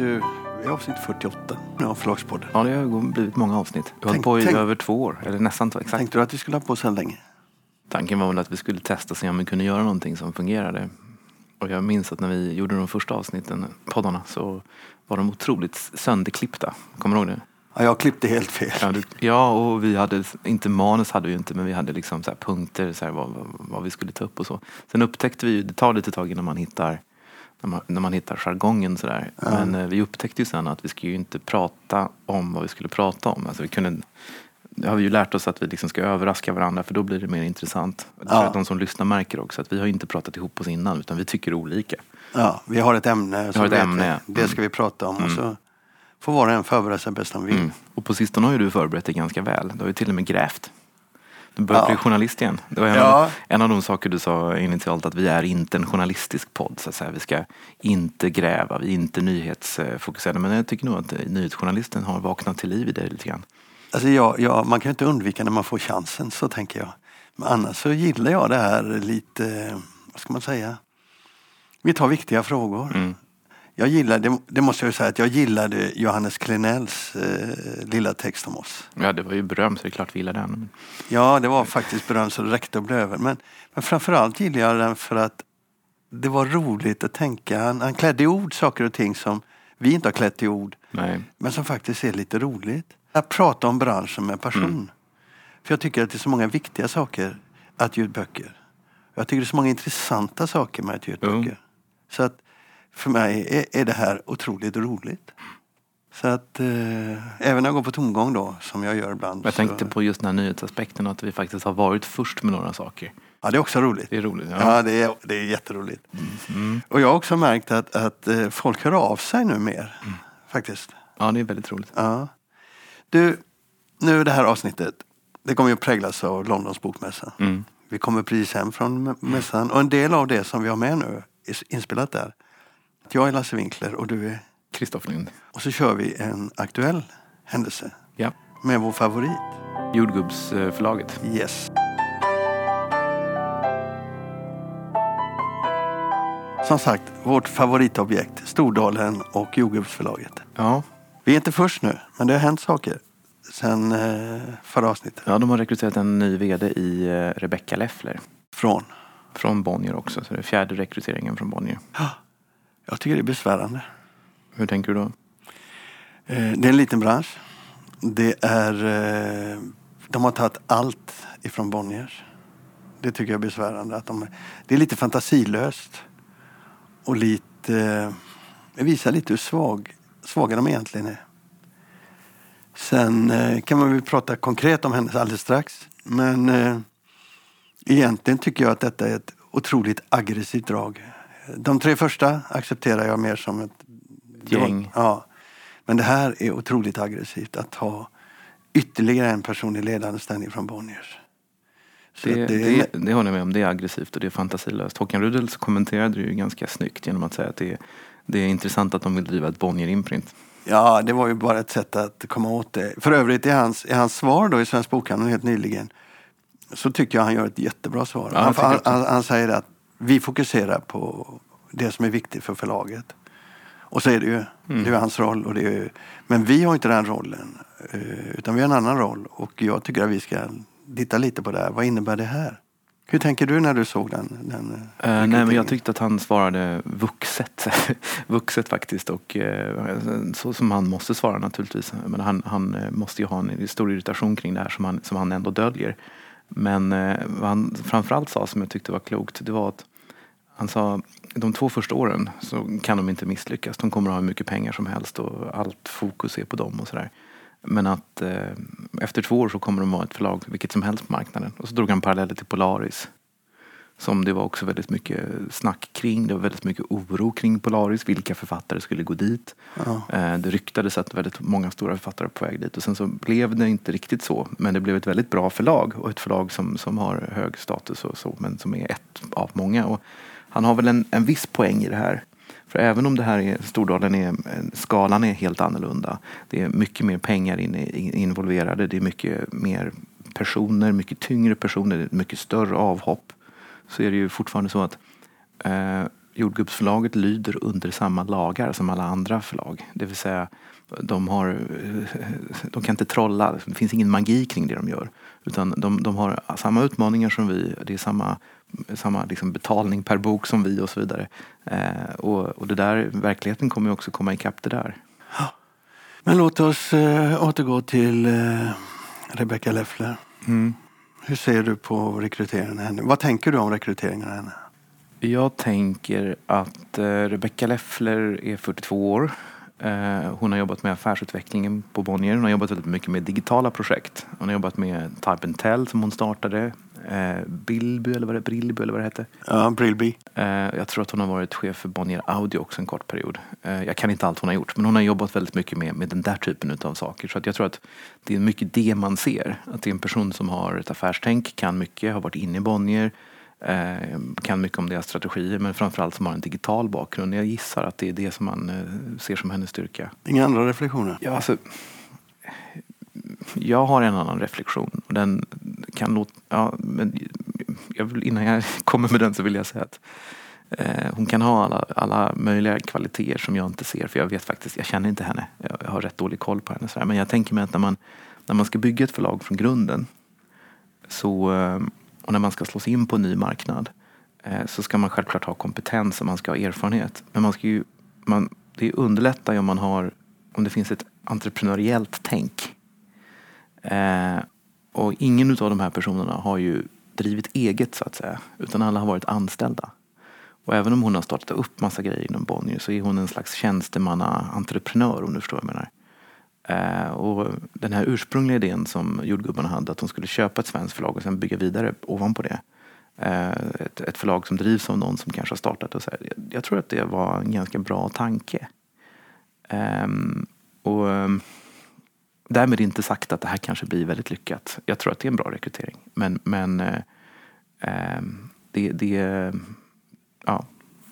Du, vi är avsnitt 48 av Förlagspodden. Ja, det har blivit många avsnitt. Vi har hållit på i tänk- över två år, eller nästan två, exakt. Tänkte du att vi skulle ha på så här länge? Tanken var väl att vi skulle testa se om vi kunde göra någonting som fungerade. Och jag minns att när vi gjorde de första avsnitten, poddarna, så var de otroligt sönderklippta. Kommer du ihåg det? Ja, jag klippte helt fel. Ja, du, ja och vi hade, inte manus hade vi inte, men vi hade liksom så här punkter, så här, vad, vad, vad vi skulle ta upp och så. Sen upptäckte vi ju, det tar lite tag innan man hittar när man, när man hittar jargongen sådär. Men eh, vi upptäckte ju sen att vi skulle ju inte prata om vad vi skulle prata om. Alltså vi kunde, det har vi ju lärt oss att vi liksom ska överraska varandra för då blir det mer intressant. Ja. att de som lyssnar märker också att vi har inte pratat ihop oss innan utan vi tycker olika. Ja, vi har ett ämne. som har ett ämne, vi. Det ska vi prata om. Och så får var och en förbereda sig bäst han vill. Mm. Och på sistone har ju du förberett dig ganska väl. Du har ju till och med grävt. Du börjar Ja. bli journalist igen. Det var en, Ja. av, en av de saker du sa initialt att vi är inte en journalistisk podd. Så att säga. Vi ska inte gräva, vi är inte nyhetsfokuserade. Men jag tycker nog att eh, nyhetsjournalisten har vaknat till liv i dig lite grann. Alltså jag, jag, man kan inte undvika när man får chansen, så tänker jag. Men annars så gillar jag det här lite, vad ska man säga? Vi tar viktiga frågor. Mm. Jag gillar, det, måste jag säga, att jag gillade Johannes Klenells eh, lilla text om oss. Ja, det var ju beröm så det är klart vi gillar den. Ja, det var faktiskt beröm så det räckte att bli över. Men, men framförallt gillar jag den för att det var roligt att tänka. Han, han klädde i ord saker och ting som vi inte har klätt i ord. Nej. Men som faktiskt är lite roligt. Att prata om branschen med passion. Mm. För jag tycker att det är så många viktiga saker att ge ut böcker. Jag tycker det är så många intressanta saker med att ge ut böcker. Så att för mig är, är det här otroligt roligt. Så att eh, även när jag går på tomgång då, som jag gör ibland. Jag så, tänkte på just den här nyhetsaspekten att vi faktiskt har varit först med några saker. Ja, det är också roligt. Det är roligt. Ja, Ja. det, är, det är jätteroligt. Mm. Och jag har också märkt att, att eh, folk hör av sig nu mer. Mm. Faktiskt. ja, det är väldigt roligt. Ja. Du, nu det här avsnittet, det kommer ju att präglas av Londons bokmässa. Mm. Vi kommer precis hem från mä- mässan och en del av det som vi har med nu är inspelat där. Jag är Lasse Winkler och du är... Kristoffer Lind. Och så kör vi en aktuell händelse Ja. med vår favorit. Jordgubbsförlaget. Yes. Som sagt, vårt favoritobjekt, Stordalen och Jordgubbsförlaget. Ja. Vi är inte först nu, men det har hänt saker sen eh, förra avsnittet. ja, de har rekryterat en ny VD i eh, Rebecca Leffler. Från. Från Bonnier också, så det är fjärde rekryteringen från Bonnier. Jag tycker det är besvärande. Hur tänker du då? Eh, det är en liten bransch. Det är, eh, de har tagit allt ifrån Bonniers. Det tycker jag är besvärande. Att de, det är lite fantasilöst. Och lite, eh, det visar lite hur svag, svaga de egentligen är. Sen kan man väl prata konkret om henne alldeles strax. Men egentligen tycker jag att detta är ett otroligt aggressivt drag. De tre första accepterar jag mer som ett Gäng. Ja. Men det här är otroligt aggressivt att ha ytterligare en person i ledande ställning från Bonniers. Det, att det, det, håller jag med om. Det är aggressivt och det är fantasilöst. Håkan Rudel kommenterade det ju ganska snyggt genom att säga att det är, det är intressant att de vill driva ett Bonnier-imprint. Ja, det var ju bara ett sätt att komma åt det. För övrigt i hans, i hans svar då i Svensk Bokhandel helt nyligen så tycker jag han gör ett jättebra svar. Ja, han, han, han, han säger att vi fokuserar på det som är viktigt för förlaget. Och så är det ju. Mm. Det är hans roll. Och det är, men vi har inte den rollen. eh, Utan vi har en annan roll. Och jag tycker att vi ska titta lite på det här. Vad innebär det här? Hur tänker du när du såg den? den Eh, nej, men jag tyckte att han svarade vuxet. vuxet faktiskt. Och eh, så som han måste svara naturligtvis. Men han, han måste ju ha en stor irritation kring det här som han, som han ändå döljer. Men eh, vad han framförallt sa som jag tyckte var klokt, det var att han sa de två första åren så kan de inte misslyckas. De kommer att ha hur mycket pengar som helst och allt fokus är på dem och sådär. Men att eh, efter två år så kommer de vara ett förlag vilket som helst på marknaden. Och så drog han paralleller till Polaris. Som det var också väldigt mycket snack kring. Det var väldigt mycket oro kring Polaris. Vilka författare skulle gå dit? Ja. Eh, Det ryktades att väldigt många stora författare var på väg dit. Och sen så blev det inte riktigt så. Men det blev ett väldigt bra förlag. Och ett förlag som, som har hög status och så. Men som är ett av många. Och han har väl en, en viss poäng i det här. För även om det här är, Stordalen är, skalan är helt annorlunda. Det är mycket mer pengar inne, involverade. Det är mycket mer personer, mycket tyngre personer, mycket större avhopp. Så är det ju fortfarande så att eh, jordgubbsförlaget lyder under samma lagar som alla andra förlag. Det vill säga, de, har, de kan inte trolla, det finns ingen magi kring det de gör. Utan de, de har samma utmaningar som vi, det är samma, samma liksom betalning per bok som vi och så vidare. Eh, och, och det där, verkligheten kommer ju också komma ikapp det där. Men låt oss eh, återgå till eh, Rebecca Leffler. Mm. Hur ser du på rekryteringen av henne? Vad tänker du om rekryteringen av henne? Jag tänker att eh, Rebecca Leffler är 42 år. Eh, hon har jobbat med affärsutvecklingen på Bonnier. Hon har jobbat väldigt mycket med digitala projekt. Hon har jobbat med Type and Tell som hon startade. Eh, Bilby eller vad det, Brillby eller vad det hette. Ja, Brillby. Eh, jag tror att hon har varit chef för Bonnier Audio också en kort period. Eh, jag kan inte allt hon har gjort men hon har jobbat väldigt mycket med, med den där typen av saker. Så att jag tror att det är mycket det man ser. Att det är en person som har ett affärstänk, kan mycket, har varit inne i Bonnier Eh, kan mycket om deras strategier men framförallt som har en digital bakgrund. Jag gissar att det är det som man eh, ser som hennes styrka. Inga andra reflektioner? Ja, alltså, jag har en annan reflektion. Den kan nog, ja, men jag vill, innan jag kommer med den så vill jag säga att eh, hon kan ha alla, alla möjliga kvaliteter som jag inte ser för jag vet faktiskt, jag känner inte henne. Jag, jag har rätt dålig koll på henne. Så Men jag tänker mig att när man, när man ska bygga ett förlag från grunden så eh, och när man ska slå sig in på en ny marknad eh, så ska man självklart ha kompetens och man ska ha erfarenhet. Men man ska ju, man, det underlättar ju om man har, om det finns ett entreprenöriellt tänk. Eh, och ingen av de här personerna har ju drivit eget så att säga, utan alla har varit anställda. Och även om hon har startat upp massa grejer inom Bonnier så är hon en slags tjänstemanna-entreprenör om du förstår vad jag menar. Eh, och den här ursprungliga idén som jordgubbarna hade, att de skulle köpa ett svenskt förlag och sen bygga vidare ovanpå det. Eh, ett, ett förlag som drivs av någon som kanske har startat. Och så här. Jag tror att det var en ganska bra tanke. Ehm, och ehm, därmed inte sagt att det här kanske blir väldigt lyckat. Jag tror att det är en bra rekrytering. Men, men eh, ehm, det, det, ja,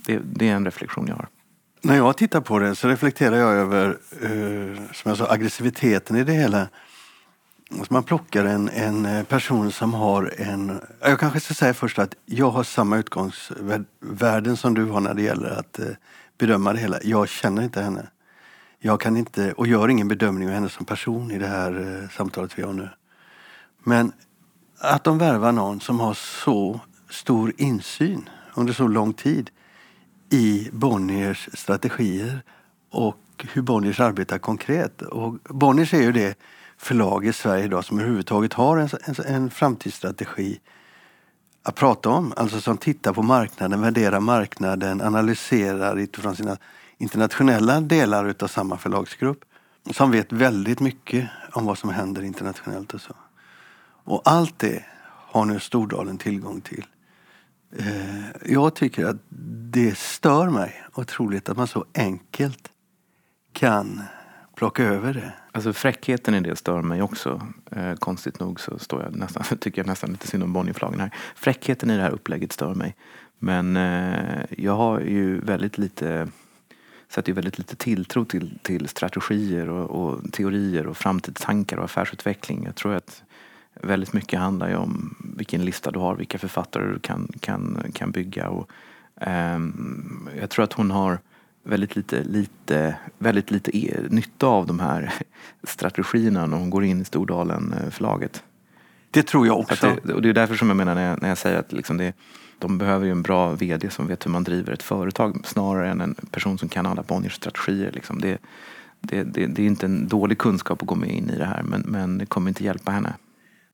det, det är en reflektion jag har. När jag tittar på det så reflekterar jag över, eh, som jag sa, aggressiviteten i det hela. Så man plockar en, en eh, person som har en... Jag kanske ska säga först att jag har samma utgångsvärden som du har när det gäller att eh, bedöma det hela. Jag känner inte henne. Jag kan inte, och gör ingen bedömning av henne som person i det här eh, samtalet vi har nu. Men att de värvar någon som har så stor insyn under så lång tid i Bonniers strategier och hur Bonniers arbetar konkret. Och Bonniers är ju det förlag i Sverige idag som överhuvudtaget har en, en, en framtidsstrategi att prata om. Alltså som tittar på marknaden, värderar marknaden, analyserar utifrån sina internationella delar utav samma förlagsgrupp. Som vet väldigt mycket om vad som händer internationellt och så. Och allt det har nu Stordalen tillgång till. Eh, jag tycker att det stör mig otroligt att man så enkelt kan plocka över det. Alltså fräckheten i det stör mig också. Eh, konstigt nog så står jag nästan, tycker jag nästan lite synd om Bonnierförlagen här. Fräckheten i det här upplägget stör mig. Men eh, jag har ju väldigt lite sätter ju väldigt lite tilltro till, till strategier och, och teorier och framtidstankar och affärsutveckling. Jag tror att väldigt mycket handlar ju om vilken lista du har, vilka författare du kan, kan, kan bygga. Och, um, jag tror att hon har väldigt lite, lite, väldigt lite e nytta av de här strategierna när hon går in i Stordalen-förlaget. Eh, det tror jag också. Det, och det är därför som jag menar när jag, när jag säger att liksom det, de behöver ju en bra VD som vet hur man driver ett företag snarare än en person som kan alla Bonniers strategier. Liksom. Det, det, det, det, är inte en dålig kunskap att gå med in i det här men, men det kommer inte hjälpa henne.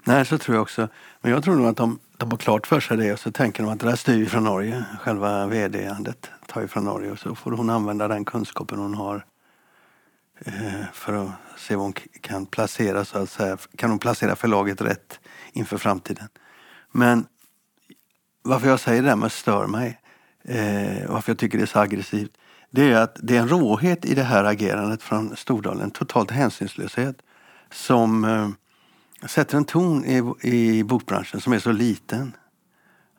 Nej, så tror jag också. Men jag tror nog att de, de har klart för sig det och så tänker de att det där styr ju från Norge. Själva vd-andet tar ju från Norge och så får hon använda den kunskapen hon har eh, för att se vad hon kan placera så att säga. Kan hon placera förlaget rätt inför framtiden? Men varför jag säger det där med stör mig, eh, varför jag tycker det är så aggressivt, det är att det är en råhet i det här agerandet från Stordalen, totalt hänsynslöshet, som eh, sätter en ton i, i bokbranschen som är så liten.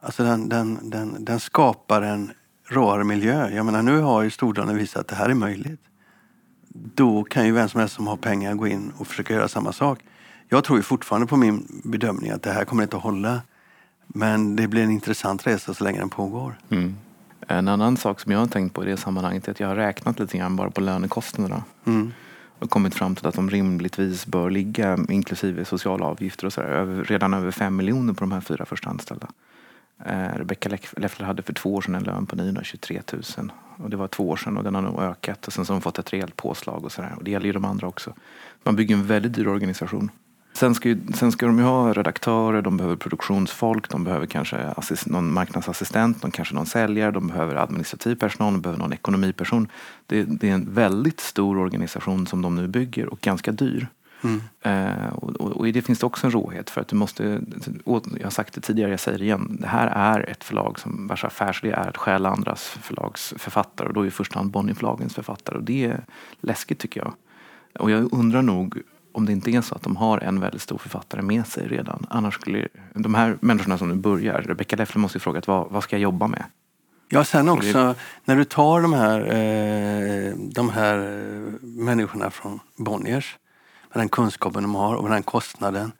Alltså den, den, den, den skapar en råare miljö. Jag menar nu har ju Stordalen visat att det här är möjligt. Då kan ju vem som helst som har pengar gå in och försöka göra samma sak. Jag tror ju fortfarande på min bedömning att det här kommer inte att hålla. Men det blir en intressant resa så länge den pågår. Mm. En annan sak som jag har tänkt på i det sammanhanget är att jag har räknat lite grann bara på lönekostnaderna. Mm. Och kommit fram till att de rimligtvis bör ligga, inklusive sociala avgifter och sådär, över, redan över fem miljoner på de här fyra första anställda. Eh, Rebecca Leffler hade för två år sedan en lön på 923 000. Och det var två år sedan och den har nog ökat. Och sen så har hon fått ett rejält påslag och sådär. Och det gäller ju de andra också. Man bygger en väldigt dyr organisation. Sen ska, ju, sen ska de ju ha redaktörer, de behöver produktionsfolk, de behöver kanske assist, någon marknadsassistent, de kanske någon säljare, de behöver administrativ personal, de behöver någon ekonomiperson. Det, det är en väldigt stor organisation som de nu bygger och ganska dyr. Mm. Eh, och, och, och i det finns det också en råhet för att du måste, jag har sagt det tidigare, jag säger det igen, det här är ett förlag som vars affärsidé är att stjäla andras förlags författare och då i första hand Bonnierförlagens författare och det är läskigt tycker jag. Och jag undrar nog om det inte är så att de har en väldigt stor författare med sig redan. Annars skulle de här människorna som nu börjar, Rebecca Leffler måste ju fråga vad, vad ska jag jobba med? Ja, sen också när du tar de här, eh, de här människorna från Bonniers med den kunskapen de har och med den kostnaden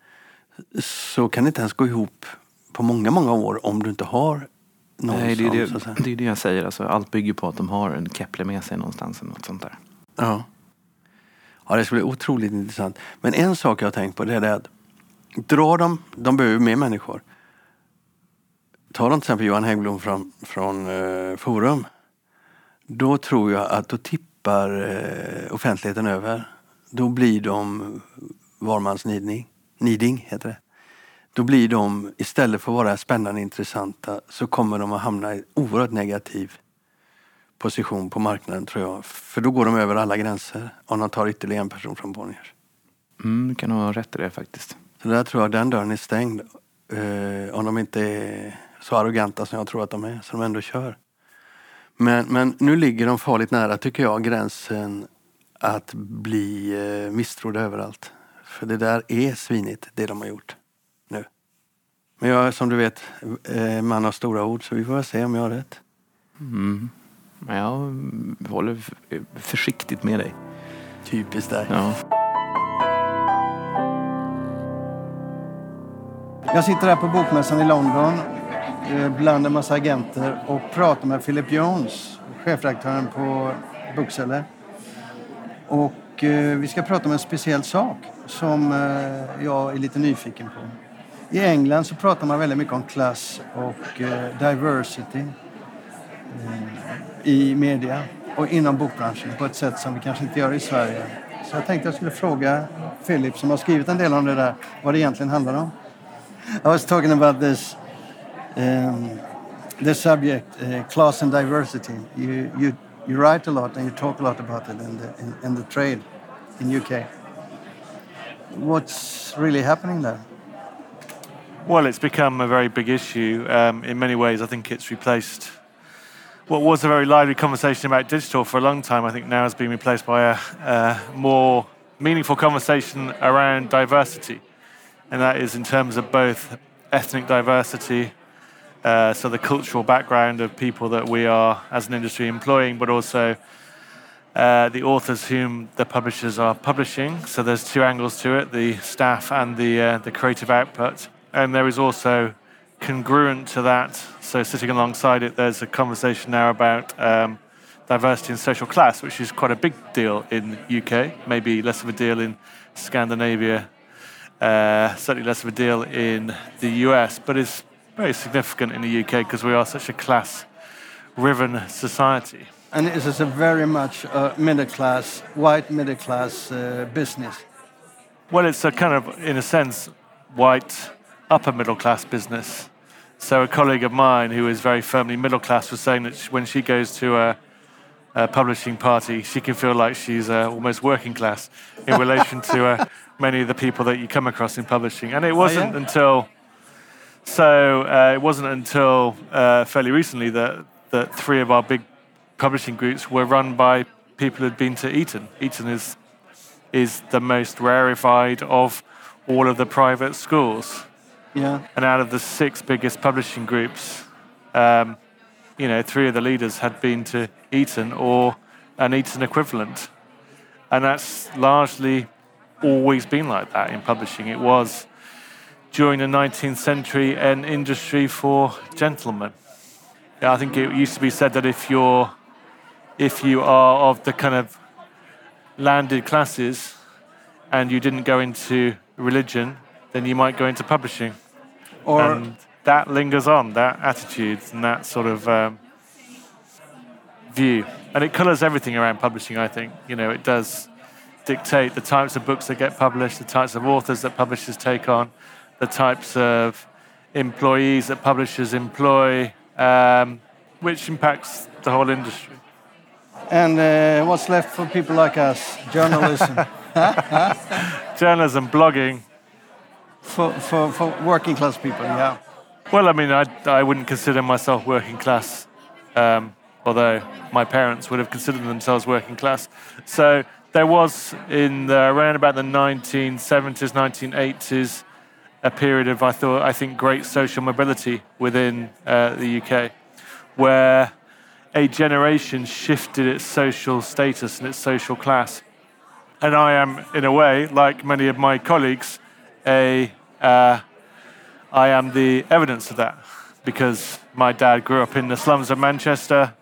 så kan det inte ens gå ihop på många, många år om du inte har någon Nej, det är det, det är det jag säger. Alltså, allt bygger på att de har en Kepler med sig någonstans eller något sånt där. Ja. Ja, det skulle bli otroligt intressant. Men en sak jag har tänkt på det är att dra dem, de behöver mer människor. Ta dem till exempel Johan Häggblom från, från eh, Forum. Då tror jag att då tippar eh, offentligheten över. Då blir de varmans nidning, niding, heter det. Då blir de, istället för att vara spännande och intressanta, så kommer de att hamna i oerhört negativ position på marknaden tror jag. För då går de över alla gränser om de tar ytterligare en person från Bonniers. Mm, du kan ha rätt i det faktiskt. Så där tror jag den dörren är stängd. Eh, om de inte är så arroganta som jag tror att de är, så de ändå kör. Men, men nu ligger de farligt nära, tycker jag, gränsen att bli eh, misstrodda överallt. För det där är svinigt, det de har gjort nu. Men jag som du vet, eh, man har stora ord, så vi får väl se om jag har rätt. Mm. Men jag håller försiktigt med dig. Typiskt dig. Ja. Jag sitter här på Bokmässan i London eh, bland en massa agenter och pratar med Philip Jones, chefredaktören på Bookseller. Och eh, vi ska prata om en speciell sak som eh, jag är lite nyfiken på. I England så pratar man väldigt mycket om klass och diversity i media och inom bokbranschen på ett sätt som vi kanske inte gör i Sverige. Så jag tänkte jag skulle fråga Philip som har skrivit en del om det där vad det egentligen handlar om. I was talking about this um, this subject, uh, class and diversity. You, you, you write a lot and you talk a lot about it in the, in, in the trade in UK. What's really happening there? Well, it's become a very big issue. Um, in many ways, I think it's replaced what was a very lively conversation about digital for a long time, I think now has been replaced by a, a more meaningful conversation around diversity. And that is in terms of both ethnic diversity, uh, so the cultural background of people that we are as an industry employing, but also uh, the authors whom the publishers are publishing. So there's two angles to it: the staff and the uh, the creative output. And there is also congruent to that, so sitting alongside it, there's a conversation now about um, diversity and social class, which is quite a big deal in UK, maybe less of a deal in Scandinavia, uh, certainly less of a deal in the US, but it's very significant in the UK because we are such a class-riven society. And this is a very much uh, middle class, white middle class uh, business. Well, it's a kind of, in a sense, white upper middle class business. So a colleague of mine who is very firmly middle class was saying that when she goes to a, a publishing party, she can feel like she's uh, almost working class in relation to uh, many of the people that you come across in publishing. And it wasn't oh, yeah? until so uh, it wasn't until uh, fairly recently that that three of our big publishing groups were run by people who'd been to Eton. Eton is is the most rarefied of all of the private schools. Yeah. And out of the six biggest publishing groups, um, you know, three of the leaders had been to Eton or an Eton equivalent. And that's largely always been like that in publishing. It was during the 19th century an industry for gentlemen. Yeah, I think it used to be said that if you're if you are of the kind of landed classes and you didn't go into religion, then you might go into publishing. Or and that lingers on, that attitude and that sort of um, view. And it colours everything around publishing, I think. You know, it does dictate the types of books that get published, the types of authors that publishers take on, the types of employees that publishers employ, um, which impacts the whole industry. and uh, what's left for people like us? Journalism. Journalism, blogging. For, for, for working class people, yeah. Well, I mean, I, I wouldn't consider myself working class, um, although my parents would have considered themselves working class. So there was in the, around about the 1970s, 1980s, a period of I thought I think great social mobility within uh, the UK, where a generation shifted its social status and its social class. And I am, in a way, like many of my colleagues, a uh, I am the evidence of that because my dad grew up in the slums of Manchester.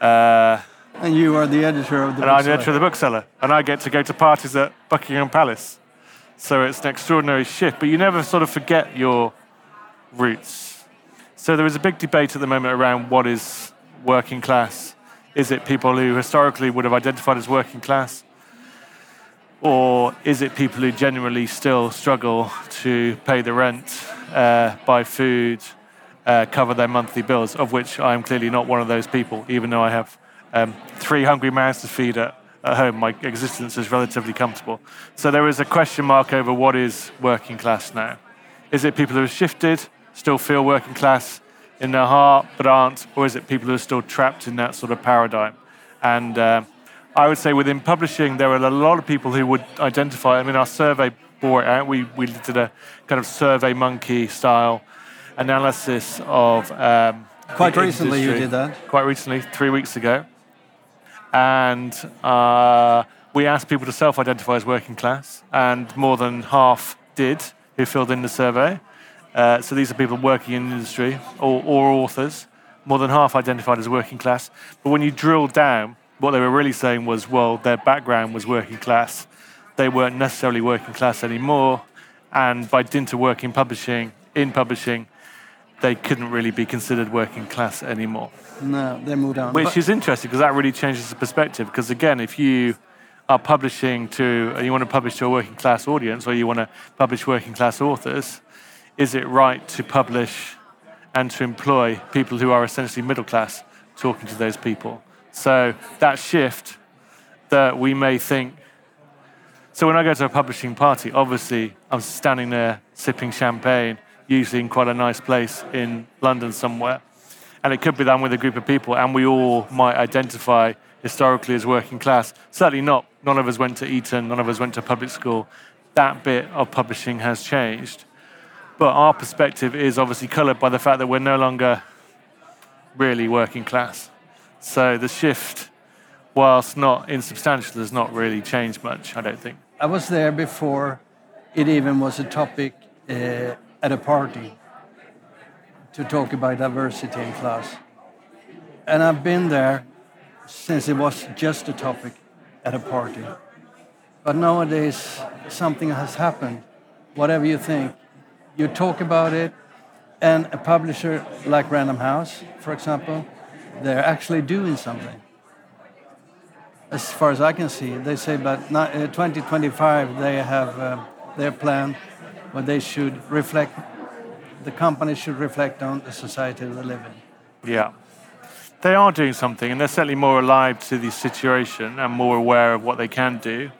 Uh, And you are the editor of the and I'm the editor of the bookseller, and I get to go to parties at Buckingham Palace. So it's an extraordinary shift, but you never sort of forget your roots. So there is a big debate at the moment around what is working class. Is it people who historically would have identified as working class? Or is it people who genuinely still struggle to pay the rent, uh, buy food, uh, cover their monthly bills, of which I am clearly not one of those people, even though I have um, three hungry mouths to feed at, at home. My existence is relatively comfortable. So there is a question mark over what is working class now. Is it people who have shifted, still feel working class in their heart, but aren't? Or is it people who are still trapped in that sort of paradigm? And uh, I would say within publishing, there are a lot of people who would identify. I mean, our survey bore it out. We, we did a kind of survey monkey style analysis of. Um, Quite recently you did that. Quite recently, three weeks ago. And uh, we asked people to self identify as working class, and more than half did who filled in the survey. Uh, so these are people working in industry or, or authors. More than half identified as working class. But when you drill down, what they were really saying was, well, their background was working class. They weren't necessarily working class anymore. And by dint of work in publishing, in publishing, they couldn't really be considered working class anymore. No, they moved on. Which But- is interesting because that really changes the perspective. Because again, if you are publishing to, you want to publish to a working class audience, or you want to publish working class authors, is it right to publish and to employ people who are essentially middle class talking to those people? So that shift that we may think. So when I go to a publishing party, obviously I'm standing there sipping champagne, usually in quite a nice place in London somewhere and it could be that I'm with a group of people, and we all might identify historically as working class. Certainly not. None of us went to Eton. None of us went to public school. That bit of publishing has changed, but our perspective is obviously coloured by the fact that we're no longer really working class. So the shift, whilst not insubstantial, has not really changed much. I don't think. I was there before it even was a topic uh, at a party to talk about diversity in class. And I've been there since it was just a topic at a party. But nowadays, something has happened. Whatever you think, you talk about it, and a publisher like Random House, for example, they're actually doing something as far as I can see, they say by uh, 2025 they have uh, their plan where they should reflect, the company should reflect on the society they live in. Yeah. They are doing something, and they're certainly more alive to the situation and more aware of what they can do.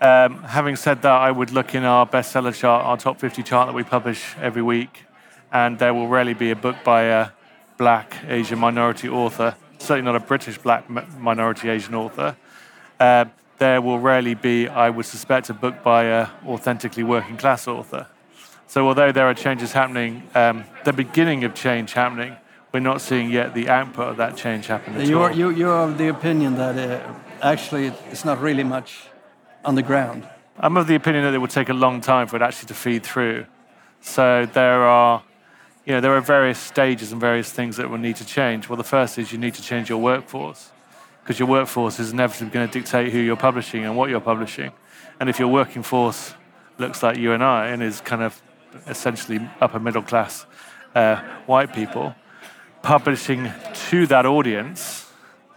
Um, having said that, I would look in our bestseller chart, our top 50 chart that we publish every week, and there will rarely be a book by a black Asian minority author, certainly not a British black minority Asian author. Uh, there will rarely be, I would suspect, a book by a authentically working class author. So although there are changes happening, um, the beginning of change happening, we're not seeing yet the output of that change happening. You're, you, you're of the opinion that uh, actually it's not really much on the ground. I'm of the opinion that it will take a long time for it actually to feed through. So there are you know, there are various stages and various things that will need to change. Well, the first is you need to change your workforce because your workforce is inevitably going to dictate who you're publishing and what you're publishing. And if your working force looks like you and I and is kind of essentially upper middle class uh, white people, publishing to that audience,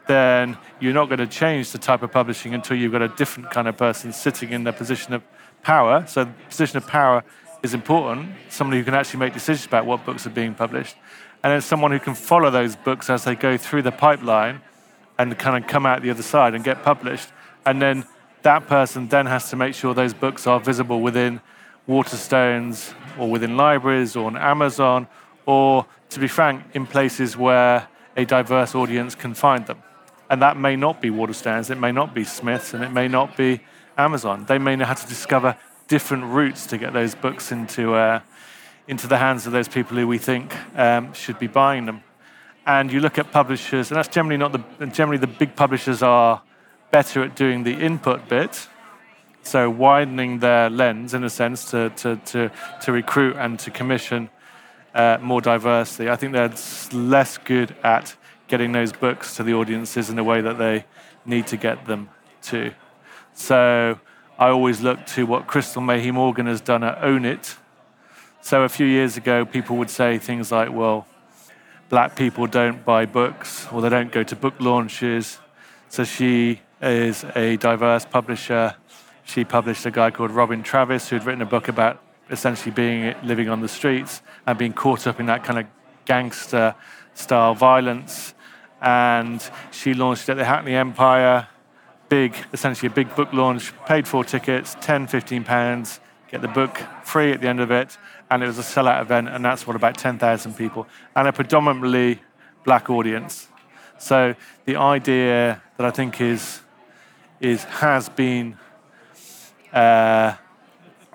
then you're not going to change the type of publishing until you've got a different kind of person sitting in the position of power. So, the position of power is important, somebody who can actually make decisions about what books are being published, and then someone who can follow those books as they go through the pipeline and kind of come out the other side and get published. And then that person then has to make sure those books are visible within Waterstones or within libraries or on Amazon or, to be frank, in places where a diverse audience can find them. And that may not be Waterstones, it may not be Smiths, and it may not be Amazon. They may have to discover different routes to get those books into, uh, into the hands of those people who we think um, should be buying them. And you look at publishers, and that's generally not the, generally the big publishers are better at doing the input bit, so widening their lens in a sense to, to, to, to recruit and to commission uh, more diversity. I think they're less good at getting those books to the audiences in the way that they need to get them to. So I always look to what Crystal Mayhew Morgan has done at Own It. So a few years ago, people would say things like, well, black people don't buy books or they don't go to book launches. So she is a diverse publisher. She published a guy called Robin Travis who'd written a book about essentially being living on the streets and being caught up in that kind of gangster style violence. And she launched at the Hackney Empire big, essentially a big book launch, paid for tickets, 10, 15 pounds, get the book free at the end of it, and it was a sellout event, and that's what about 10,000 people, and a predominantly black audience. So the idea that I think is is has been uh,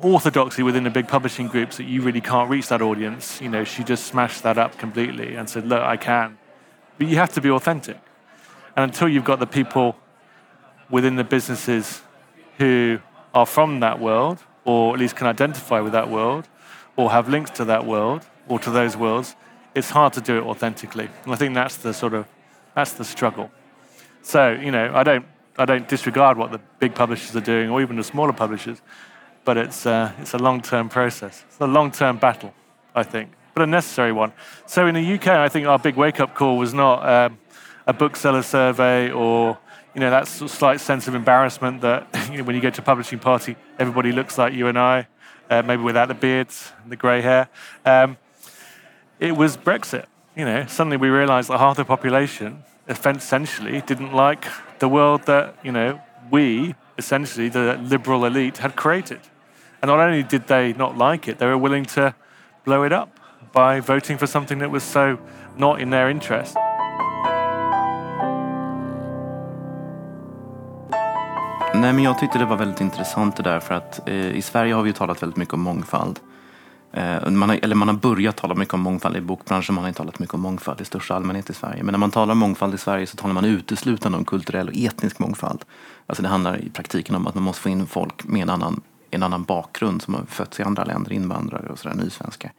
orthodoxy within the big publishing groups that you really can't reach that audience. You know, she just smashed that up completely and said, "Look, I can," but you have to be authentic, and until you've got the people within the businesses who are from that world, or at least can identify with that world, or have links to that world or to those worlds, it's hard to do it authentically. And I think that's the sort of that's the struggle. So you know, I don't I don't disregard what the big publishers are doing, or even the smaller publishers, but it's uh, it's a long-term process. It's a long-term battle, I think, but a necessary one. So in the UK, I think our big wake-up call was not um, a bookseller survey or you know, that sort of slight sense of embarrassment that you know, when you go to a publishing party, everybody looks like you and I, uh, maybe without the beards and the grey hair. Um, it was Brexit. You know, suddenly we realised that half the population essentially didn't like the world that you know we, essentially the liberal elite, had created. And not only did they not like it, they were willing to blow it up by voting for something that was so not in their interest. Nej, men jag tyckte det var väldigt intressant det där för att eh, i Sverige har vi ju talat väldigt mycket om mångfald. Eh, man har, eller man har börjat tala mycket om mångfald i bokbranschen, man har inte talat mycket om mångfald i största allmänhet i Sverige. Men när man talar om mångfald i Sverige så talar man uteslutande om kulturell och etnisk mångfald. Alltså det handlar i praktiken om att man måste få in folk med en annan, en annan bakgrund som har fötts i andra länder, invandrare och sådär, nysvenskar.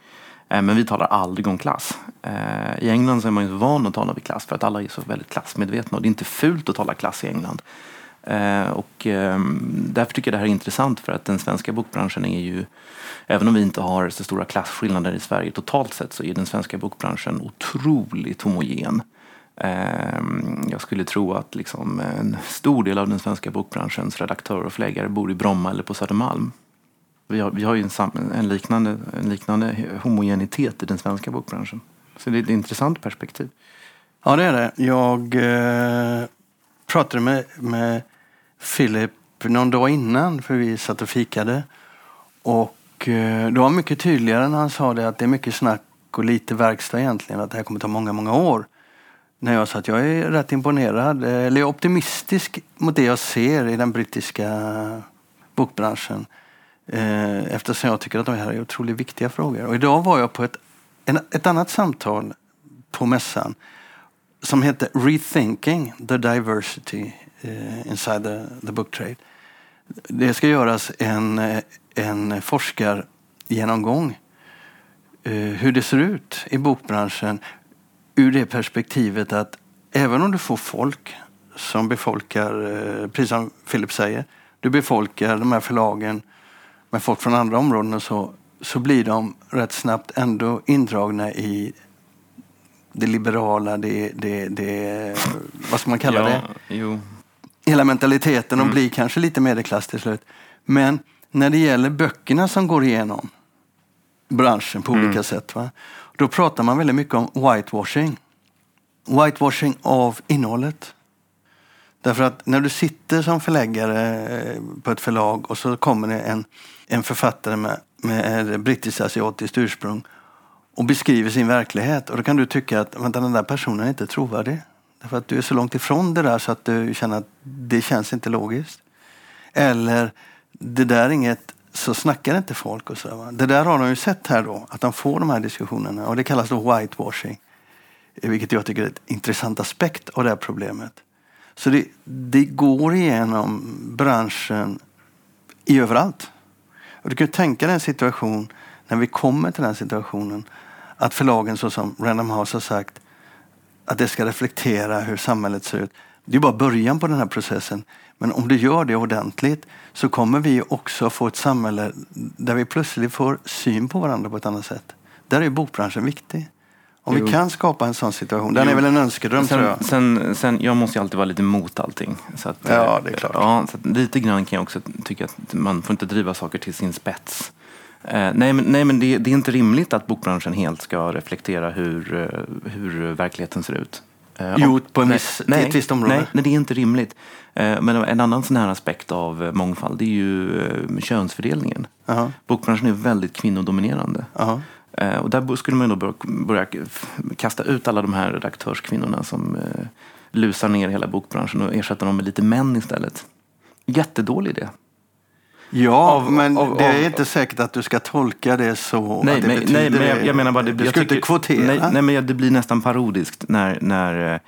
Eh, men vi talar aldrig om klass. Eh, I England så är man ju van att tala om klass för att alla är så väldigt klassmedvetna och det är inte fult att tala klass i England. Eh, och ehm, därför tycker jag det här är intressant för att den svenska bokbranschen är ju, även om vi inte har så stora klasskillnader i Sverige totalt sett så är den svenska bokbranschen otroligt homogen. Ehm, jag skulle tro att liksom en stor del av den svenska bokbranschens redaktörer och förläggare bor i Bromma eller på Södermalm. Vi har, vi har ju en, en, liknande, en liknande homogenitet i den svenska bokbranschen. Så det är ett intressant perspektiv. Ja, det är det. Jag eh, pratade med, med Philip någon dag innan, för vi satt och fikade. Och eh, det var mycket tydligare när han sa det att det är mycket snack och lite verkstad egentligen, att det här kommer ta många, många år. När jag sa att jag är rätt imponerad, eh, eller optimistisk mot det jag ser i den brittiska bokbranschen. Eh, eftersom jag tycker att de här är otroligt viktiga frågor. Och idag var jag på ett, en, ett annat samtal på mässan som heter Rethinking the Diversity uh, inside the, the book trade. Det ska göras en, en forskargenomgång eh, hur det ser ut i bokbranschen ur det perspektivet att även om du får folk som befolkar, eh, precis som Philip säger, du befolkar de här förlagen med folk från andra områden och så, så blir de rätt snabbt ändå indragna i det liberala, det, det, det vad ska man kalla ja, det? Jo. Hela mentaliteten, Mm. de blir kanske lite medelklass till slut. Men när det gäller böckerna som går igenom branschen på Mm. olika sätt, va? då pratar man väldigt mycket om whitewashing. Whitewashing av innehållet. Därför att när du sitter som förläggare eh, på ett förlag och så kommer det en, en författare med, med brittisk-asiatiskt ursprung och beskriver sin verklighet. Och då kan du tycka att vänta, den där personen är inte trovärdig. Därför att du är så långt ifrån det där så att du känner att det känns inte logiskt. Eller det där är inget, så snackar inte folk. och så där, va? Det där har de ju sett här då, att de får de här diskussionerna. Och det kallas då whitewashing. Vilket jag tycker är ett intressant aspekt av det här problemet. Så det, det går igenom branschen i överallt. Och du kan ju tänka dig en situation, när vi kommer till den situationen, att förlagen så som Random House har sagt, att det ska reflektera hur samhället ser ut. Det är bara början på den här processen. Men om du gör det ordentligt så kommer vi också få ett samhälle där vi plötsligt får syn på varandra på ett annat sätt. Där är bokbranschen viktig. Om Jo. vi kan skapa en sån situation, den är Jo. väl en önskedröm tror Sen, jag. sen, sen, jag måste ju alltid vara lite emot allting. Så att, Ja, eh, det är klart. Ja, så lite grann kan jag också tycka att man får inte driva saker till sin spets. Eh, nej, men, nej, men det, det är inte rimligt att bokbranschen helt ska reflektera hur, eh, hur verkligheten ser ut. Eh, Jo, på en viss- nej, ett visst område. Nej, nej, det är inte rimligt. Men en annan sån här aspekt av mångfald det är ju eh, könsfördelningen. Jaha, Bokbranschen är väldigt kvinnodominerande. jaha. Eh, Och där skulle man då bör- börja kasta ut alla de här redaktörskvinnorna som lusar ner hela bokbranschen och ersätta dem med lite män istället. Jättedålig idé. Ja, Av- men av- det är inte säkert att du ska tolka det så Nej, det men, nej, men jag, jag menar bara... Det, Du jag ska inte tycker- kvotera. Nej, nej, men det blir nästan parodiskt när, när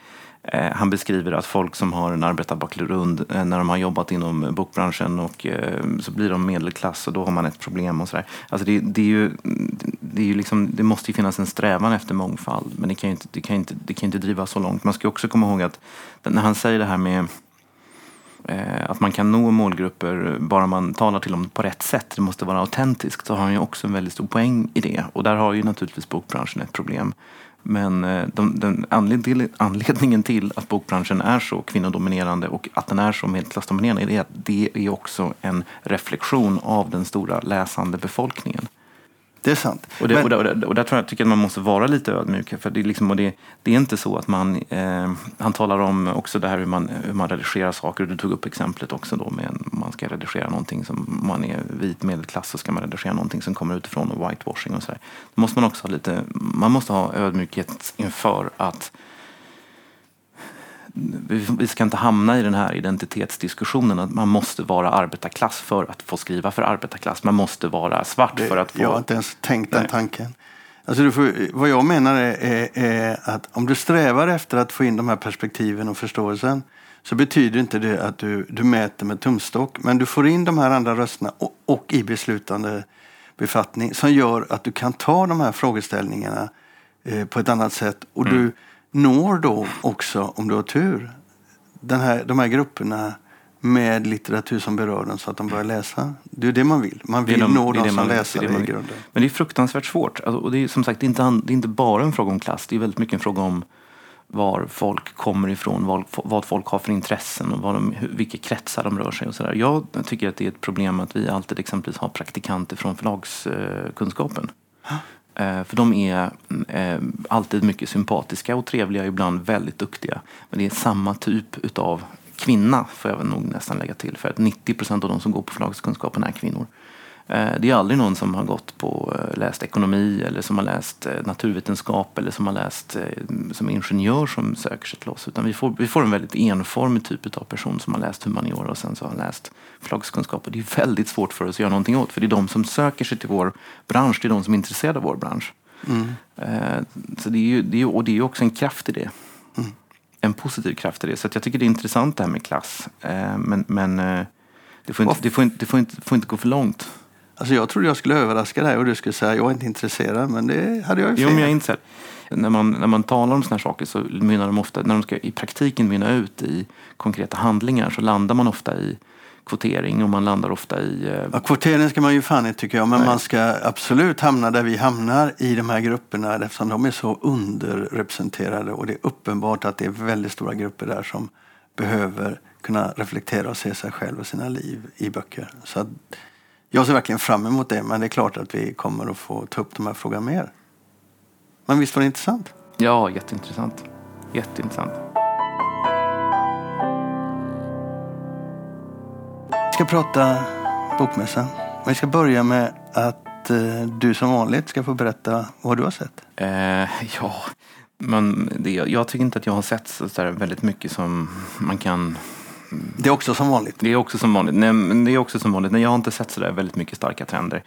eh, han beskriver att folk som har en arbetarbakgrund, eh, när de har jobbat inom bokbranschen och eh, så blir de medelklass och då har man ett problem och sådär. Alltså det, det, är ju, det, är ju liksom, det måste ju finnas en strävan efter mångfald, men det kan ju inte, det kan inte, det kan inte drivas så långt. Man ska också komma ihåg att när han säger det här med Eh, att man kan nå målgrupper bara man talar till dem på rätt sätt. Det måste vara autentiskt. Så har han ju också en väldigt stor poäng i det. Och där har ju naturligtvis bokbranschen ett problem. Men eh, de, den anledningen till att bokbranschen är så kvinnodominerande och att den är så medelklassdominerande är att det är också en reflektion av den stora läsande befolkningen. Det är sant. Och, det, Men- och, där, och, där, tror jag tycker jag att man måste vara lite ödmjuk. För det, är liksom, det, det är inte så att man... Eh, han talar om också det här hur man, hur man redigerar saker. Och du tog upp exemplet också då med en, man ska redigera någonting som om man är vit medelklass så ska man redigera någonting som kommer utifrån och whitewashing och sådär. Då måste man också ha lite... Man måste ha ödmjukhet inför att vi ska inte hamna i den här identitetsdiskussionen att man måste vara arbetarklass för att få skriva för arbetarklass. Man måste vara svart Det, för att få... Jag har inte ens tänkt den Nej. tanken. Alltså du får, vad jag menar är, är, är att om du strävar efter att få in de här perspektiven och förståelsen så betyder inte det att du, du mäter med tumstock. Men du får in de här andra rösterna och, och i beslutande befattning som gör att du kan ta de här frågeställningarna eh, på ett annat sätt. Och du når då också, om du har tur, den här, de här grupperna med litteratur som berör dem så att de börjar läsa. Det är det man vill. Man Det vill de- nå det är dem det som man- det läsare det man i grunden. Men det är fruktansvärt svårt. Alltså, och det är som sagt det är, inte, det är inte bara en fråga om klass. Det är väldigt mycket en fråga om var folk kommer ifrån, vad, vad folk har för intressen och vad de, vilka kretsar de rör sig och sådär. Jag tycker att det är ett problem att vi alltid exempelvis har praktikanter från förlagskunskapen. Eh, för de är mm, eh, alltid mycket sympatiska och trevliga, ibland väldigt duktiga. Men det är samma typ utav kvinna, får jag nog nästan lägga till. För att 90 procent av de som går på förlagskunskapen är kvinnor. Eh, Det är aldrig någon som har gått på, eh, läst ekonomi eller som har läst eh, naturvetenskap eller som har läst som ingenjör som söker sig till oss. Utan vi får, vi får en väldigt enformig typ av person som har läst humaniora och sen så har läst förlagskunskap. Och det är väldigt svårt för oss att göra någonting åt. För det är de som söker sig till vår bransch, det är de som är intresserade av vår bransch. Eh, Så det är ju, det är, och det är också en kraft i det. En positiv kraft i det. Så jag tycker det är intressant det här med klass. Men, men det, får inte, det, får inte, det får inte, får inte gå för långt. Alltså jag trodde jag skulle överraska dig och du skulle säga jag är inte intresserad, men det hade jag ju fel. Jo, men jag är intresserad. När man, när man talar om sådana här saker så mynnar de ofta, när de ska i praktiken mynna ut i konkreta handlingar så landar man ofta i kvotering och man landar ofta i... Eh, Ja, kvotering ska man ju fan inte tycker jag, men Nej. man ska absolut hamna där vi hamnar i de här grupperna eftersom de är så underrepresenterade och det är uppenbart att det är väldigt stora grupper där som behöver kunna reflektera och se sig själv och sina liv i böcker. Så att jag ser verkligen fram emot det, men det är klart att vi kommer att få ta upp de här frågorna mer. Men visst var det intressant? ja, jätteintressant. Jätteintressant. Vi ska prata bokmässan. Vi ska börja med att eh, du som vanligt ska få berätta vad du har sett. Eh, ja, men det, jag tycker inte att jag har sett så väldigt mycket som man kan... Det är också som vanligt. Det är också som vanligt. Nej, men det är också som vanligt. Nej, jag har inte sett så där väldigt mycket starka trender.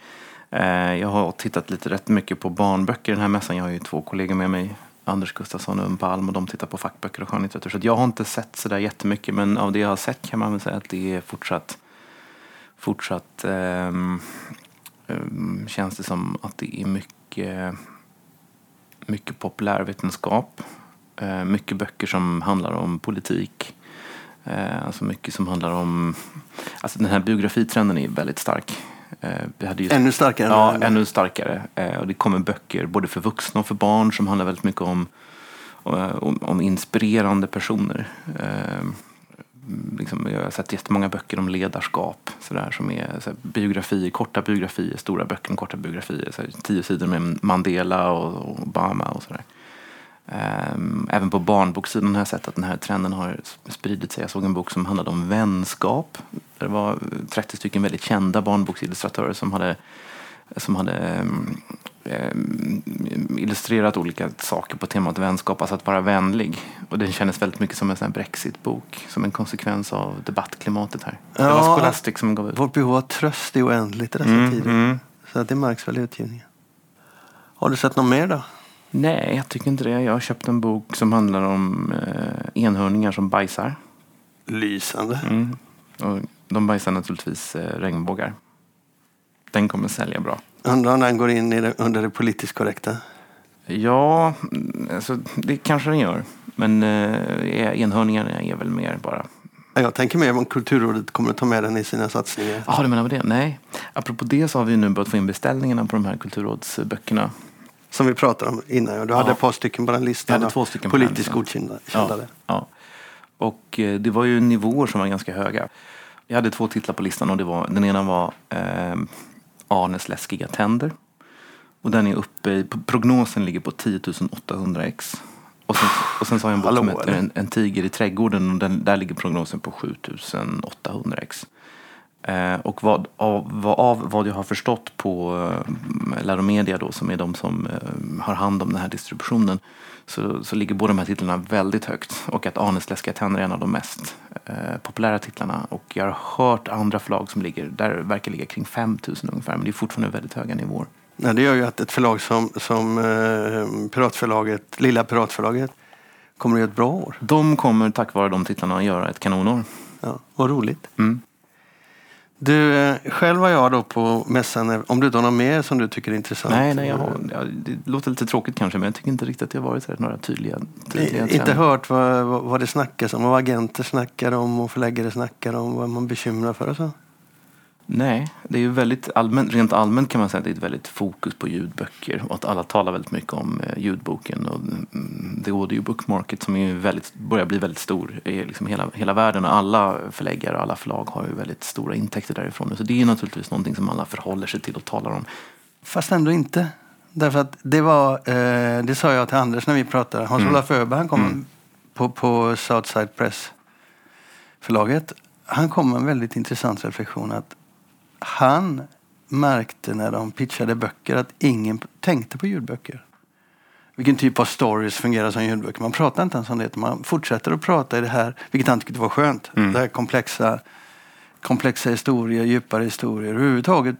Eh, jag har tittat lite rätt mycket på barnböcker den här mässan. Jag har ju två kollegor med mig. Anders Gustafsson och Umpa Palm och de tittar på fackböcker och skönlitteratur. Så att jag har inte sett så där jättemycket men av det jag har sett kan man väl säga att det är fortsatt fortsatt ehm, ehm känns det som att det är mycket mycket populärvetenskap. Eh, mycket böcker som handlar om politik. Eh, alltså mycket som handlar om... Alltså den här biografitrenden är väldigt stark. Eh, vi hade ju Ännu starkare? Ja, än- ännu starkare. Eh, och det kommer böcker både för vuxna och för barn som handlar väldigt mycket om, om, om inspirerande personer. Liksom, jag har sett jättemånga böcker om ledarskap. Sådär, som är sådär, biografier, korta biografier, stora böcker med korta biografier. Sådär, tio sidor med Mandela och, och Obama och sådär. Ehm, Även på barnboksidan har jag sett att den här trenden har spridit sig. Jag såg en bok som handlade om vänskap. Det var 30 stycken väldigt kända barnboksillustratörer som hade, som hade ehm, illustrerat olika saker på temat vänskap, alltså att vara vänlig. Och den kändes väldigt mycket som en sån Brexit-bok, som en konsekvens av debattklimatet här. det var Scholastic som gav ut. Vårt behov av tröst är oändligt i dessa Mm, tider. mm. Så det märks väl i utgivningen. Har du sett något mer då? Nej, jag tycker inte det. Jag har köpt en bok som handlar om eh, enhörningar som bajsar. Lysande. Mm. Och de bajsar naturligtvis eh, regnbågar. Den kommer sälja bra. Undrar om den går in det, under det politiskt korrekta? Ja, mm, alltså, det kanske den gör. Men eh, enhörningarna är väl mer bara... Ja, Jag tänker mer om Kulturrådet kommer att ta med den i sina satsningar. Jaha, du menar vad det? Nej. Apropå det så har vi nu börjat få in beställningarna på de här kulturrådsböckerna. Som vi pratade om innan. Du hade Ja. ett par stycken på den listan. Jag hade två stycken Politiskt godkända. Ja, ja. Och eh, det var ju nivåer som var ganska höga. Jag hade två titlar på listan och det var, den ena var eh, Arnes läskiga tänder. Och den är uppe i, prognosen ligger på 10 800 ex. Och sen, och sen så har jag en bok som heter en, en tiger i trädgården och den, där ligger prognosen på 7 800 ex. Eh, och vad, av, vad, av vad jag har förstått på eh, Läromedia då, som är de som eh, har hand om den här distributionen, så, så ligger båda de här titlarna väldigt högt. Och att Arnes läskiga tänder är en av de mest eh, populära titlarna. Och jag har hört andra förlag som ligger, där verkar ligga kring 5000 ungefär, men det är fortfarande väldigt höga nivåer. Nej, det gör ju att ett förlag som, som eh, Piratförlaget, Lilla Piratförlaget kommer att göra ett bra år. De kommer tack vare de titlarna göra ett kanonår. Ja, vad roligt. Mm. Du, eh, själv var jag då på mässan, eh, om du har något mer som du tycker är intressant? Nej, nej, jag har, ja, det låter lite tråkigt kanske, men jag tycker inte riktigt att det har varit här några tydliga, tydliga I- Inte hört vad, vad, vad det snackas om, vad agenter snackar om och förläggare snackar om, vad man bekymrar för och så. Nej, det är ju väldigt allmänt, rent allmänt kan man säga att det är ett väldigt fokus på ljudböcker och att alla talar väldigt mycket om eh, ljudboken och mm, the audiobook market som är ju väldigt, börjar bli väldigt stor i liksom hela, hela världen och alla förläggare och alla förlag har ju väldigt stora intäkter därifrån. Så det är naturligtvis någonting som alla förhåller sig till och talar om. Fast ändå inte. Därför att det var, eh, det sa jag till Anders när vi pratade. Hans-Olof Öberg, han kom på, på Southside Press förlaget. Han kom med en väldigt intressant reflektion att han märkte när de pitchade böcker att ingen tänkte på ljudböcker. Vilken typ av stories fungerar som ljudböcker? Man pratar inte ens om det. Man fortsätter att prata i det här, vilket han tyckte var skönt. Mm. Det här komplexa, komplexa historier, djupare historier. Överhuvudtaget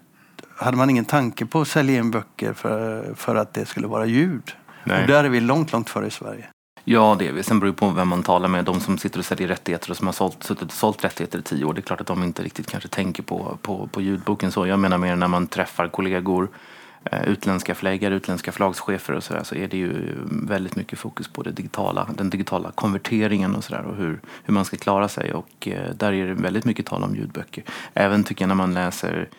hade man ingen tanke på att sälja in böcker för, för att det skulle vara ljud. Nej. Och där är vi långt, långt före i Sverige. Ja, det är vi. Sen beror det på vem man talar med. De som sitter och säljer rättigheter och som har sålt, suttit och sålt rättigheter i tio år. Det är klart att de inte riktigt kanske tänker på, på, på ljudboken så. Jag menar mer när man träffar kollegor, eh, utländska förläggare, utländska förlagschefer och sådär så är det ju väldigt mycket fokus på det digitala, den digitala konverteringen och sådär och hur, hur man ska klara sig. Och eh, där är det väldigt mycket tal om ljudböcker. Även tycker jag när man läser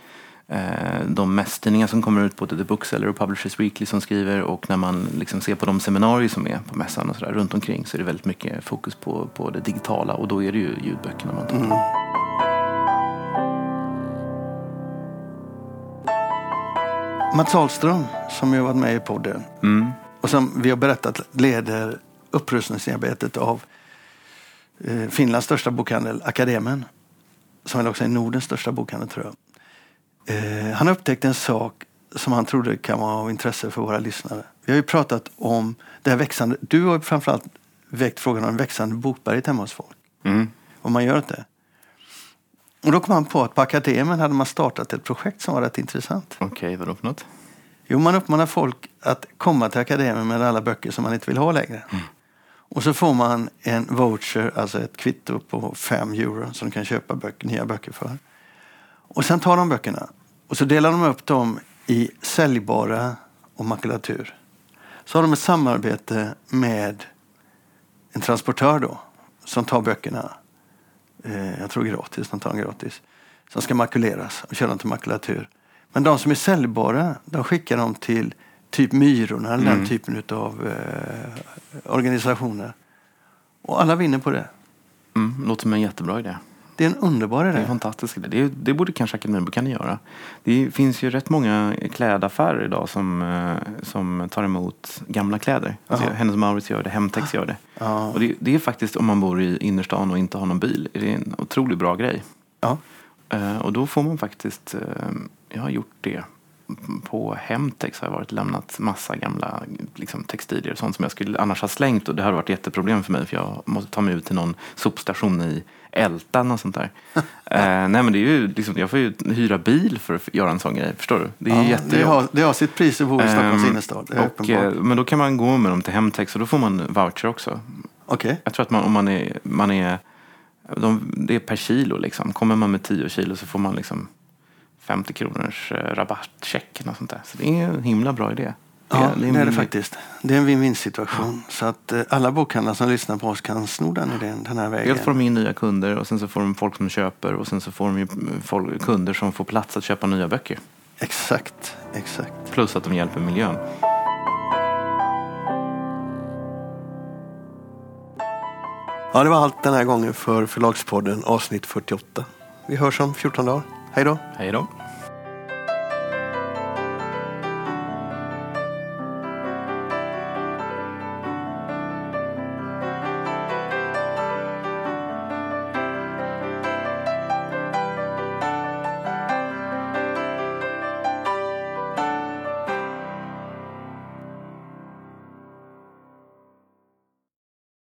de mästtidningar som kommer ut, både The Bookseller och Publishers Weekly som skriver och när man liksom ser på de seminarier som är på mässan och sådär runt omkring så är det väldigt mycket fokus på, på det digitala och då är det ju ljudböckerna man tar. Mm. Mats Ahlström, som ju varit med i podden Mm. och som vi har berättat leder upprustningsarbetet av eh, Finlands största bokhandel, Akademen, som väl också är Nordens största bokhandel tror jag. Eh, han har upptäckt en sak som han trodde kan vara av intresse för våra lyssnare. Vi har ju pratat om det här växande, du har ju framförallt väckt frågan om växande bokberget hemma hos folk. Mm. Om man gör det. Och då kom han på att på Akademen hade man startat ett projekt som var rätt intressant. Okej, vadå för något? Jo, man uppmanar folk att komma till Akademen med alla böcker som man inte vill ha längre. Och så får man en voucher, alltså ett kvitto på 5 euro som du kan köpa böcker, nya böcker för. Och sen tar de böckerna och så delar de upp dem i säljbara och makulatur. Så har de ett samarbete med en transportör då som tar böckerna, eh, jag tror gratis, de tar dem gratis, som ska makuleras och köra dem till makulatur. Men de som är säljbara, de skickar dem till typ Myrorna eller den typen av eh, organisationer. Och alla vinner på det. Mm, låter som en jättebra idé. Det är en underbar Det är en idé. fantastisk idé. Det, det borde kanske Akademibokhandeln göra. Det finns ju rätt många klädaffärer idag som, eh, som tar emot gamla kläder. Alltså, Jaha. Hennes Mauritz gör det, Hemtex gör det. Ja. Och det, det är faktiskt, om man bor i innerstan och inte har någon bil, det är en otroligt bra grej. Ja. Eh, och då får man faktiskt, eh, jag har gjort det. På Hemtex har jag varit lämnat massa gamla liksom, textilier, sånt som jag skulle annars ha slängt och det har varit jätteproblem för mig för jag måste ta mig ut till någon sopstation i Ältan och sånt där. eh, nej men det är ju liksom, jag får ju hyra bil för att göra en sån grej, förstår du? Det är Ja, det, jättejobbigt. har, det har sitt pris att bo i Stockholms Ehm, innerstad. Det och, eh, men då kan man gå med dem till Hemtex och då får man voucher också. Okej. Jag tror att man, om man är, man är de, det är per kilo liksom. Kommer man med 10 kilo så får man liksom 50 kronors eh, rabattcheck. Och sånt där. Så det är en himla bra idé. Ja, det är det min- faktiskt. Det är en win-win situation. Så att eh, alla bokhandlare som lyssnar på oss kan sno den idén den här vägen. Dels får de in nya kunder och sen så får de folk som köper och sen så får de ju folk, kunder som får plats att köpa nya böcker. Exakt, exakt. Plus att de hjälper miljön. Ja, det var allt den här gången för Förlagspodden avsnitt 48. Vi hörs om 14 dagar. Hej då! Hej då.